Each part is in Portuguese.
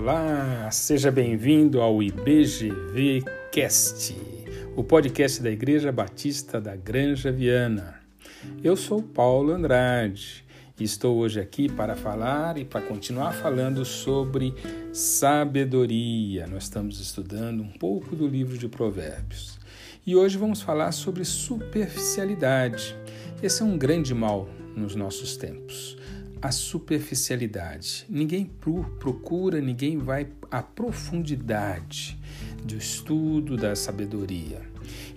Olá, seja bem-vindo ao IBGV Cast, o podcast da Igreja Batista da Granja Viana. Eu sou Paulo Andrade e estou hoje aqui para falar e para continuar falando sobre sabedoria. Nós estamos estudando um pouco do livro de Provérbios e hoje vamos falar sobre superficialidade. Esse é um grande mal nos nossos tempos a superficialidade. Ninguém procura, ninguém vai à profundidade do estudo da sabedoria.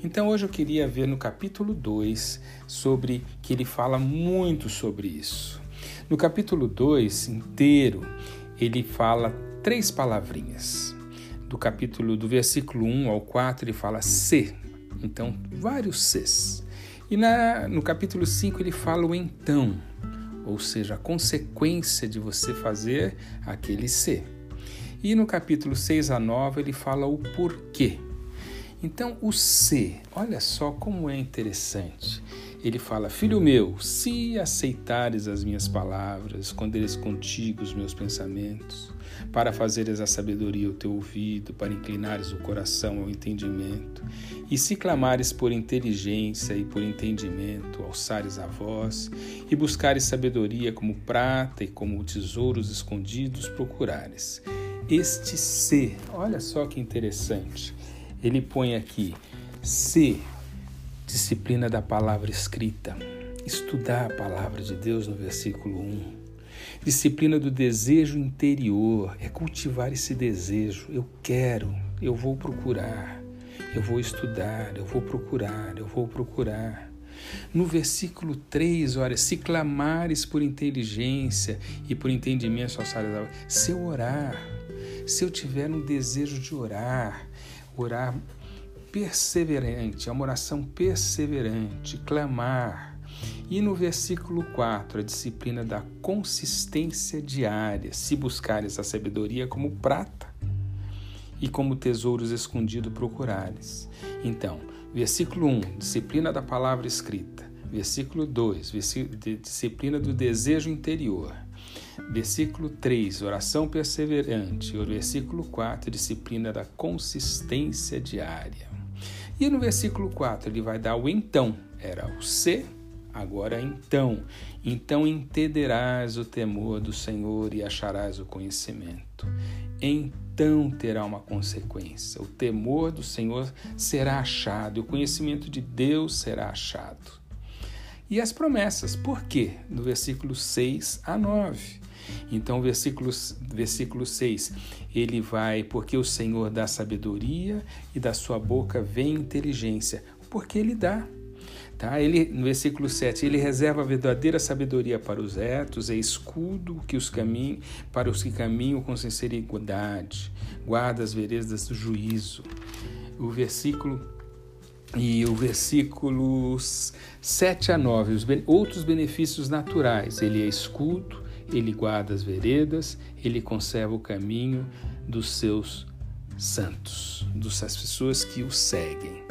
Então hoje eu queria ver no capítulo 2 sobre que ele fala muito sobre isso. No capítulo 2 inteiro, ele fala três palavrinhas. Do capítulo do versículo 1 ao 4 ele fala se. Então, vários ses. E na, no capítulo 5 ele fala o então ou seja, a consequência de você fazer aquele ser. E no capítulo 6 a 9 ele fala o porquê. Então, o ser, olha só como é interessante. Ele fala: Filho meu, se aceitares as minhas palavras, esconderes contigo os meus pensamentos, para fazeres a sabedoria o teu ouvido, para inclinares o coração ao entendimento, e se clamares por inteligência e por entendimento, alçares a voz, e buscares sabedoria como prata e como tesouros escondidos procurares. Este ser, olha só que interessante, ele põe aqui, ser, disciplina da palavra escrita, estudar a palavra de Deus no versículo 1 Disciplina do desejo interior é cultivar esse desejo. Eu quero, eu vou procurar, eu vou estudar, eu vou procurar, eu vou procurar. No versículo 3, olha, se clamares por inteligência e por entendimento, se eu orar, se eu tiver um desejo de orar, orar perseverante, é uma oração perseverante, clamar, e no versículo 4, a disciplina da consistência diária, se buscares a sabedoria como prata e como tesouros escondidos procurares. Então, versículo 1, disciplina da palavra escrita. Versículo 2, disciplina do desejo interior. Versículo 3, oração perseverante. O versículo 4, disciplina da consistência diária. E no versículo 4, ele vai dar o então, era o ser Agora então, então entenderás o temor do Senhor e acharás o conhecimento. Então terá uma consequência. O temor do Senhor será achado, o conhecimento de Deus será achado. E as promessas, por quê? Do versículo 6 a 9. Então, versículo, versículo 6, ele vai, porque o Senhor dá sabedoria e da sua boca vem inteligência, porque ele dá. Tá? Ele, no versículo 7, ele reserva a verdadeira sabedoria para os retos, é escudo que os caminham, para os que caminham com sinceridade, guarda as veredas do juízo. O versículo e o versículos 7 a 9, os outros benefícios naturais. Ele é escudo, ele guarda as veredas, ele conserva o caminho dos seus santos, das pessoas que o seguem.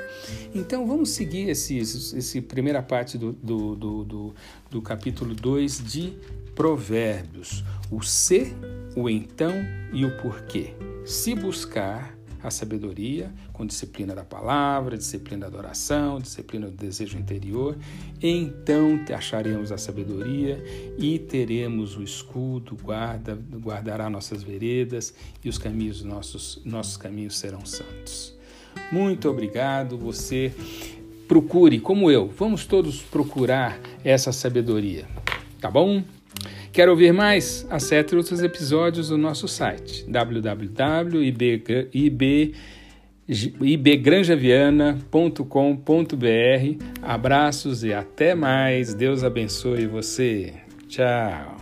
Então vamos seguir esse, esse primeira parte do, do, do, do, do capítulo 2 de Provérbios. O ser, o então e o porquê. Se buscar a sabedoria com disciplina da palavra, disciplina da oração, disciplina do desejo interior, então acharemos a sabedoria e teremos o escudo, guarda, guardará nossas veredas e os caminhos nossos, nossos caminhos serão santos. Muito obrigado. Você procure, como eu, vamos todos procurar essa sabedoria. Tá bom? Quer ouvir mais? Acesse outros episódios do nosso site www.ibgranjaviana.com.br. Abraços e até mais. Deus abençoe você. Tchau.